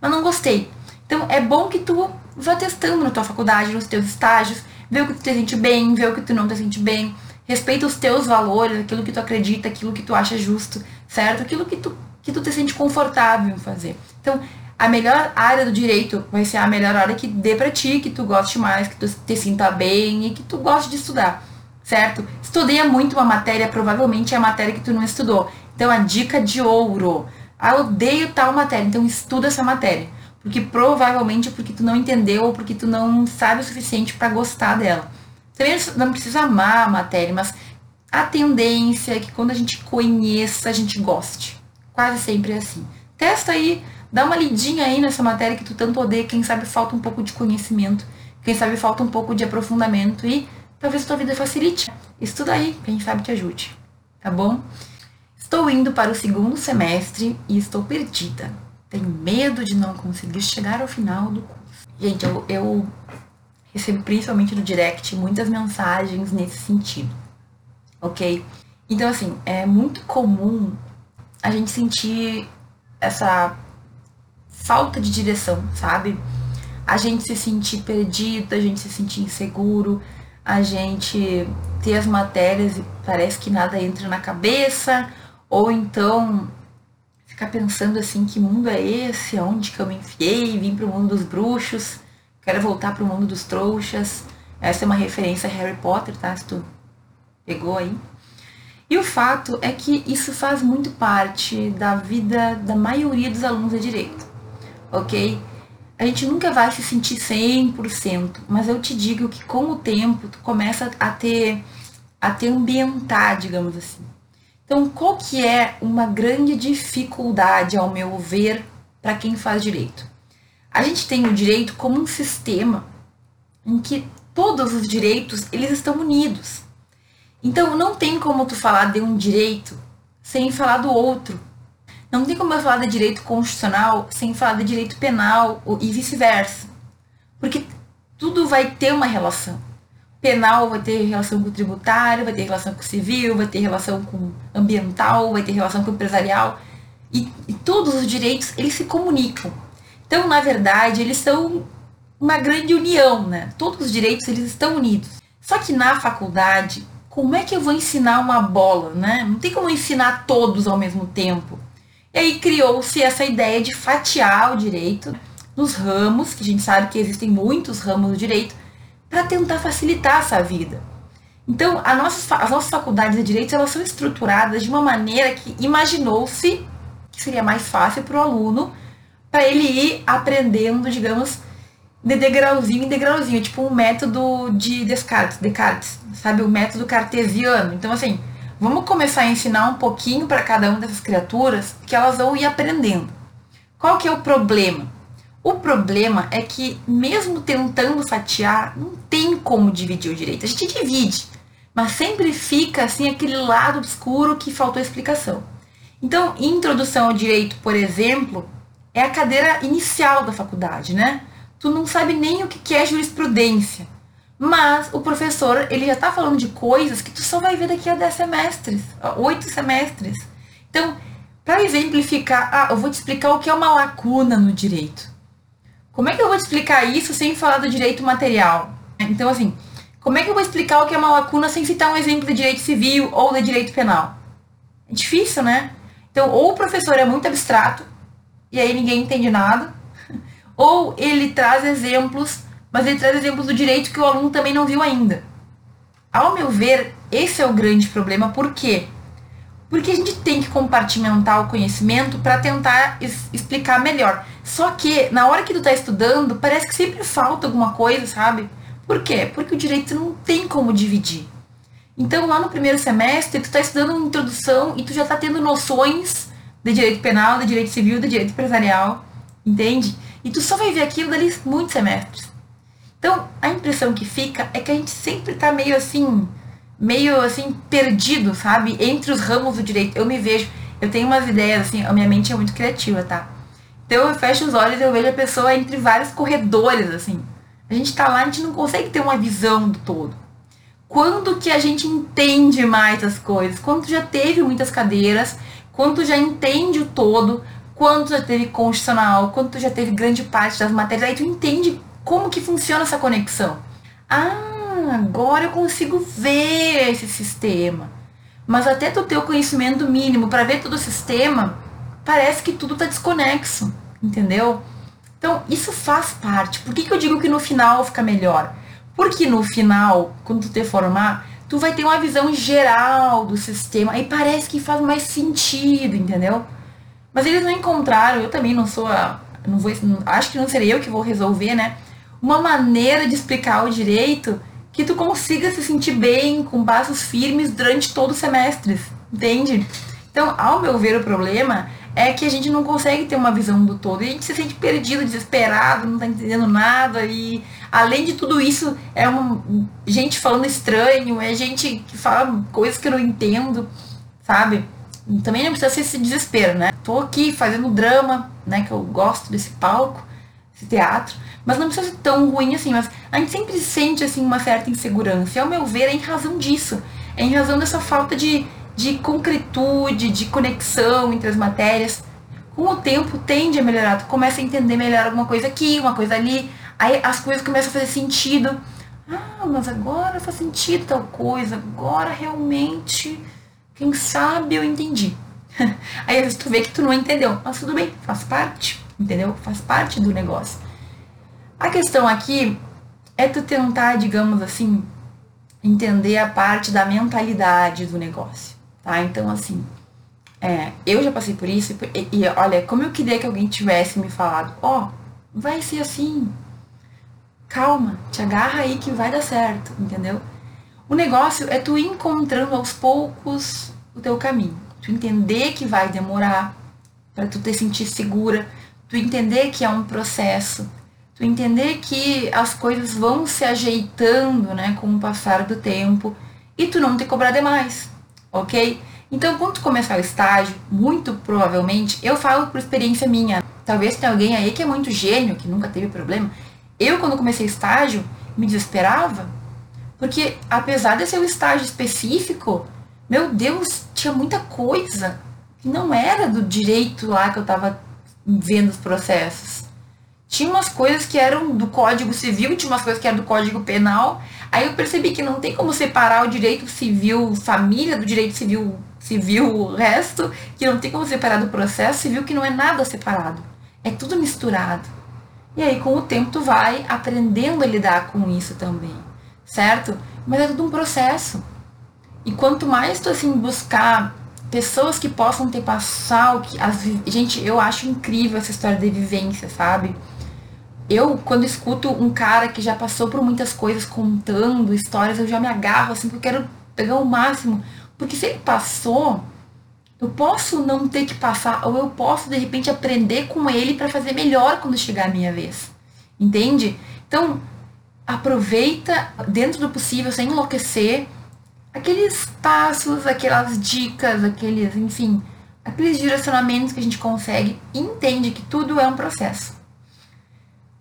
Mas não gostei. Então é bom que tu vá testando na tua faculdade, nos teus estágios, vê o que tu te sente bem, vê o que tu não te sente bem, respeita os teus valores, aquilo que tu acredita, aquilo que tu acha justo, certo? Aquilo que tu, que tu te sente confortável em fazer. Então, a melhor área do direito vai ser a melhor área que dê para ti, que tu goste mais, que tu te sinta bem e que tu goste de estudar, certo? Estudei muito uma matéria, provavelmente é a matéria que tu não estudou. Então, a dica de ouro. Ah, eu odeio tal matéria, então estuda essa matéria. Porque provavelmente é porque tu não entendeu ou porque tu não sabe o suficiente para gostar dela. Também não precisa amar a matéria, mas a tendência é que quando a gente conheça, a gente goste. Quase sempre é assim. Testa aí, dá uma lidinha aí nessa matéria que tu tanto odeia, quem sabe falta um pouco de conhecimento, quem sabe falta um pouco de aprofundamento e talvez tua vida facilite. Estuda aí, quem sabe te ajude. Tá bom? Estou indo para o segundo semestre e estou perdida. Tenho medo de não conseguir chegar ao final do curso. Gente, eu, eu recebo principalmente no direct muitas mensagens nesse sentido, ok? Então, assim, é muito comum a gente sentir essa falta de direção, sabe? A gente se sentir perdido, a gente se sentir inseguro, a gente ter as matérias e parece que nada entra na cabeça, ou então ficar pensando assim, que mundo é esse? Aonde que eu me enfiei? Vim pro mundo dos bruxos, quero voltar pro mundo dos trouxas. Essa é uma referência a Harry Potter, tá? Se tu pegou aí. E o fato é que isso faz muito parte da vida da maioria dos alunos de direito, ok? A gente nunca vai se sentir 100%, mas eu te digo que com o tempo tu começa a ter a te ambientar, digamos assim. Então, qual que é uma grande dificuldade, ao meu ver, para quem faz direito? A gente tem o direito como um sistema em que todos os direitos eles estão unidos. Então, não tem como tu falar de um direito sem falar do outro. Não tem como eu falar de direito constitucional sem falar de direito penal e vice-versa. Porque tudo vai ter uma relação penal vai ter relação com o tributário, vai ter relação com o civil, vai ter relação com ambiental, vai ter relação com o empresarial. E, e todos os direitos, eles se comunicam. Então, na verdade, eles são uma grande união, né? Todos os direitos, eles estão unidos. Só que na faculdade, como é que eu vou ensinar uma bola, né? Não tem como ensinar todos ao mesmo tempo. E aí criou-se essa ideia de fatiar o direito nos ramos, que a gente sabe que existem muitos ramos do direito, para tentar facilitar essa vida. Então, nossa, as nossas faculdades de direito elas são estruturadas de uma maneira que imaginou-se que seria mais fácil para o aluno para ele ir aprendendo, digamos, de degrauzinho em degrauzinho, tipo um método de Descartes, Descartes, sabe, o método cartesiano. Então, assim, vamos começar a ensinar um pouquinho para cada uma dessas criaturas que elas vão ir aprendendo. Qual que é o problema? O problema é que, mesmo tentando fatiar, não tem como dividir o direito. A gente divide, mas sempre fica assim aquele lado obscuro que faltou explicação. Então, introdução ao direito, por exemplo, é a cadeira inicial da faculdade, né? Tu não sabe nem o que é jurisprudência. Mas o professor, ele já está falando de coisas que tu só vai ver daqui a 10 semestres, oito semestres. Então, para exemplificar, ah, eu vou te explicar o que é uma lacuna no direito. Como é que eu vou explicar isso sem falar do direito material? Então, assim, como é que eu vou explicar o que é uma lacuna sem citar um exemplo de direito civil ou de direito penal? É difícil, né? Então, ou o professor é muito abstrato, e aí ninguém entende nada, ou ele traz exemplos, mas ele traz exemplos do direito que o aluno também não viu ainda. Ao meu ver, esse é o grande problema, por quê? Porque a gente tem que compartimentar o conhecimento para tentar explicar melhor. Só que na hora que tu tá estudando, parece que sempre falta alguma coisa, sabe? Por quê? Porque o direito não tem como dividir. Então, lá no primeiro semestre, tu tá estudando uma introdução e tu já tá tendo noções de direito penal, de direito civil, de direito empresarial, entende? E tu só vai ver aquilo dali muitos semestres. Então, a impressão que fica é que a gente sempre tá meio assim, meio assim, perdido, sabe? Entre os ramos do direito. Eu me vejo, eu tenho umas ideias, assim, a minha mente é muito criativa, tá? Então eu fecho os olhos e eu vejo a pessoa entre vários corredores, assim. A gente tá lá, a gente não consegue ter uma visão do todo. Quando que a gente entende mais as coisas? Quando já teve muitas cadeiras, quando já entende o todo, quando já teve constitucional, quando já teve grande parte das matérias, aí tu entende como que funciona essa conexão. Ah, agora eu consigo ver esse sistema. Mas até tu ter o conhecimento mínimo para ver todo o sistema, parece que tudo tá desconexo, entendeu? Então, isso faz parte. Por que, que eu digo que no final fica melhor? Porque no final, quando tu te formar, tu vai ter uma visão geral do sistema. Aí parece que faz mais sentido, entendeu? Mas eles não encontraram, eu também não sou a. Não vou, acho que não serei eu que vou resolver, né? Uma maneira de explicar o direito que tu consiga se sentir bem, com passos firmes durante todo o semestre, entende? Então, ao meu ver, o problema é que a gente não consegue ter uma visão do todo. E a gente se sente perdido, desesperado, não tá entendendo nada. E além de tudo isso, é uma gente falando estranho, é gente que fala coisas que eu não entendo, sabe? Também não precisa ser esse desespero, né? Tô aqui fazendo drama, né? Que eu gosto desse palco, esse teatro. Mas não precisa ser tão ruim assim. Mas a gente sempre sente, assim, uma certa insegurança. E ao meu ver, é em razão disso. É em razão dessa falta de de concretude, de conexão entre as matérias. Com o tempo tende a melhorar, tu começa a entender melhor alguma coisa aqui, uma coisa ali, aí as coisas começam a fazer sentido. Ah, mas agora faz sentido tal coisa, agora realmente, quem sabe eu entendi. aí às vezes tu vê que tu não entendeu, mas tudo bem, faz parte, entendeu? Faz parte do negócio. A questão aqui é tu tentar, digamos assim, entender a parte da mentalidade do negócio. Tá? Então, assim, é, eu já passei por isso e, e, olha, como eu queria que alguém tivesse me falado, ó, oh, vai ser assim, calma, te agarra aí que vai dar certo, entendeu? O negócio é tu encontrando aos poucos o teu caminho, tu entender que vai demorar para tu te sentir segura, tu entender que é um processo, tu entender que as coisas vão se ajeitando, né, com o passar do tempo e tu não te cobrar demais ok? Então, quando tu começar o estágio, muito provavelmente, eu falo por experiência minha. Talvez tenha alguém aí que é muito gênio, que nunca teve problema. Eu, quando comecei o estágio, me desesperava, porque apesar de ser um estágio específico, meu Deus, tinha muita coisa que não era do direito lá que eu estava vendo os processos. Tinha umas coisas que eram do Código Civil, tinha umas coisas que eram do Código Penal, Aí eu percebi que não tem como separar o direito civil família do direito civil civil o resto, que não tem como separar do processo civil, que não é nada separado. É tudo misturado. E aí, com o tempo, tu vai aprendendo a lidar com isso também, certo? Mas é tudo um processo. E quanto mais tu, assim, buscar pessoas que possam ter passado... Que, as, gente, eu acho incrível essa história de vivência, sabe? Eu, quando escuto um cara que já passou por muitas coisas contando histórias, eu já me agarro, assim, porque eu quero pegar o máximo. Porque se ele passou, eu posso não ter que passar, ou eu posso, de repente, aprender com ele para fazer melhor quando chegar a minha vez. Entende? Então, aproveita, dentro do possível, sem enlouquecer, aqueles passos, aquelas dicas, aqueles, enfim, aqueles direcionamentos que a gente consegue, entende que tudo é um processo.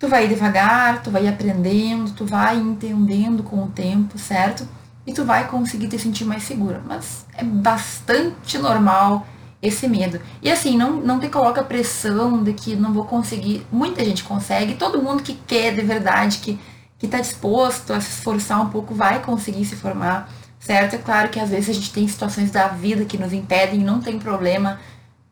Tu vai devagar, tu vai aprendendo, tu vai entendendo com o tempo, certo? E tu vai conseguir te sentir mais segura. Mas é bastante normal esse medo. E assim, não, não te coloca pressão de que não vou conseguir. Muita gente consegue, todo mundo que quer de verdade, que, que tá disposto a se esforçar um pouco, vai conseguir se formar, certo? É claro que às vezes a gente tem situações da vida que nos impedem, não tem problema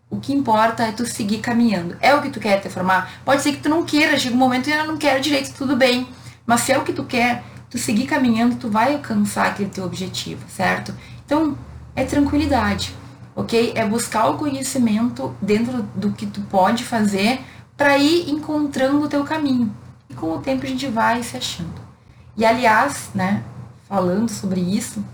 o que importa é tu seguir caminhando. É o que tu quer te formar? Pode ser que tu não queira, chega um momento e eu não quero direito, tudo bem. Mas se é o que tu quer, tu seguir caminhando, tu vai alcançar aquele teu objetivo, certo? Então, é tranquilidade, ok? É buscar o conhecimento dentro do que tu pode fazer para ir encontrando o teu caminho. E com o tempo a gente vai se achando. E aliás, né, falando sobre isso,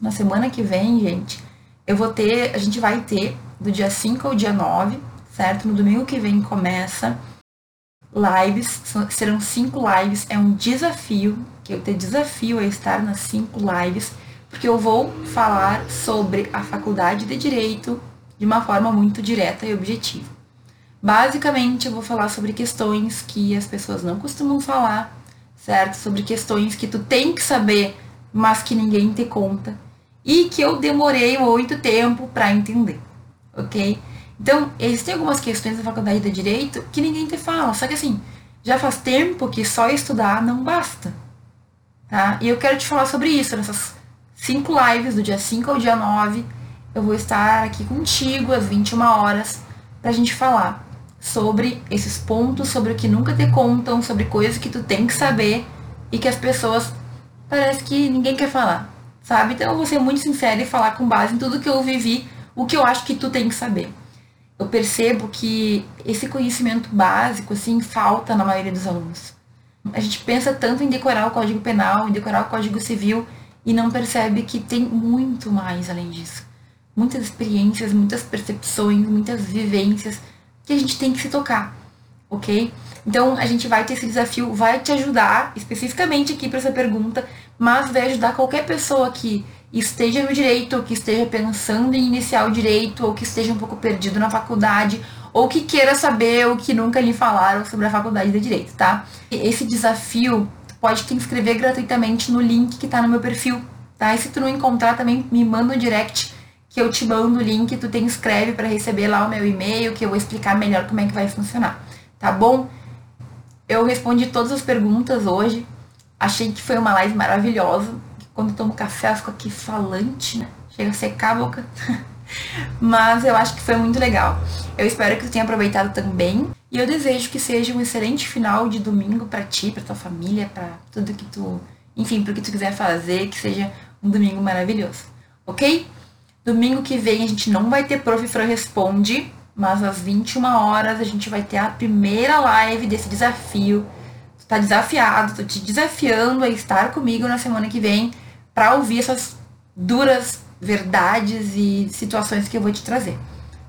na semana que vem, gente, eu vou ter, a gente vai ter do dia 5 ao dia 9, certo? No domingo que vem começa lives, serão cinco lives, é um desafio, que eu te desafio a estar nas cinco lives, porque eu vou falar sobre a faculdade de Direito de uma forma muito direta e objetiva. Basicamente, eu vou falar sobre questões que as pessoas não costumam falar, certo? Sobre questões que tu tem que saber, mas que ninguém te conta e que eu demorei muito tempo para entender ok? Então, existem algumas questões da faculdade de Direito que ninguém te fala, só que assim, já faz tempo que só estudar não basta, tá? E eu quero te falar sobre isso nessas cinco lives do dia 5 ao dia 9. Eu vou estar aqui contigo às 21 horas pra gente falar sobre esses pontos, sobre o que nunca te contam, sobre coisas que tu tem que saber e que as pessoas parece que ninguém quer falar, sabe? Então eu vou ser muito sincera e falar com base em tudo que eu vivi, o que eu acho que tu tem que saber. Eu percebo que esse conhecimento básico, assim, falta na maioria dos alunos. A gente pensa tanto em decorar o Código Penal, em decorar o Código Civil, e não percebe que tem muito mais além disso. Muitas experiências, muitas percepções, muitas vivências que a gente tem que se tocar, ok? Então a gente vai ter esse desafio, vai te ajudar especificamente aqui para essa pergunta, mas vai ajudar qualquer pessoa que esteja no direito, ou que esteja pensando em iniciar o direito, ou que esteja um pouco perdido na faculdade, ou que queira saber o que nunca lhe falaram sobre a faculdade de direito, tá? Esse desafio pode te inscrever gratuitamente no link que tá no meu perfil, tá? E se tu não encontrar também, me manda um direct que eu te mando o link, tu te inscreve para receber lá o meu e-mail, que eu vou explicar melhor como é que vai funcionar, tá bom? Eu respondi todas as perguntas hoje. Achei que foi uma live maravilhosa. Quando tomo café, eu fico aqui falante, né? Chega a secar a boca. Mas eu acho que foi muito legal. Eu espero que tu tenha aproveitado também. E eu desejo que seja um excelente final de domingo para ti, para tua família, para tudo que tu, enfim, para o que tu quiser fazer, que seja um domingo maravilhoso. OK? Domingo que vem a gente não vai ter Prof. Fran Responde, mas às 21 horas a gente vai ter a primeira live desse desafio. Tu tá desafiado, tô te desafiando a estar comigo na semana que vem para ouvir essas duras verdades e situações que eu vou te trazer.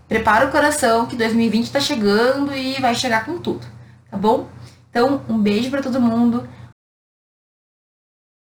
Prepara o coração que 2020 está chegando e vai chegar com tudo, tá bom? Então, um beijo para todo mundo.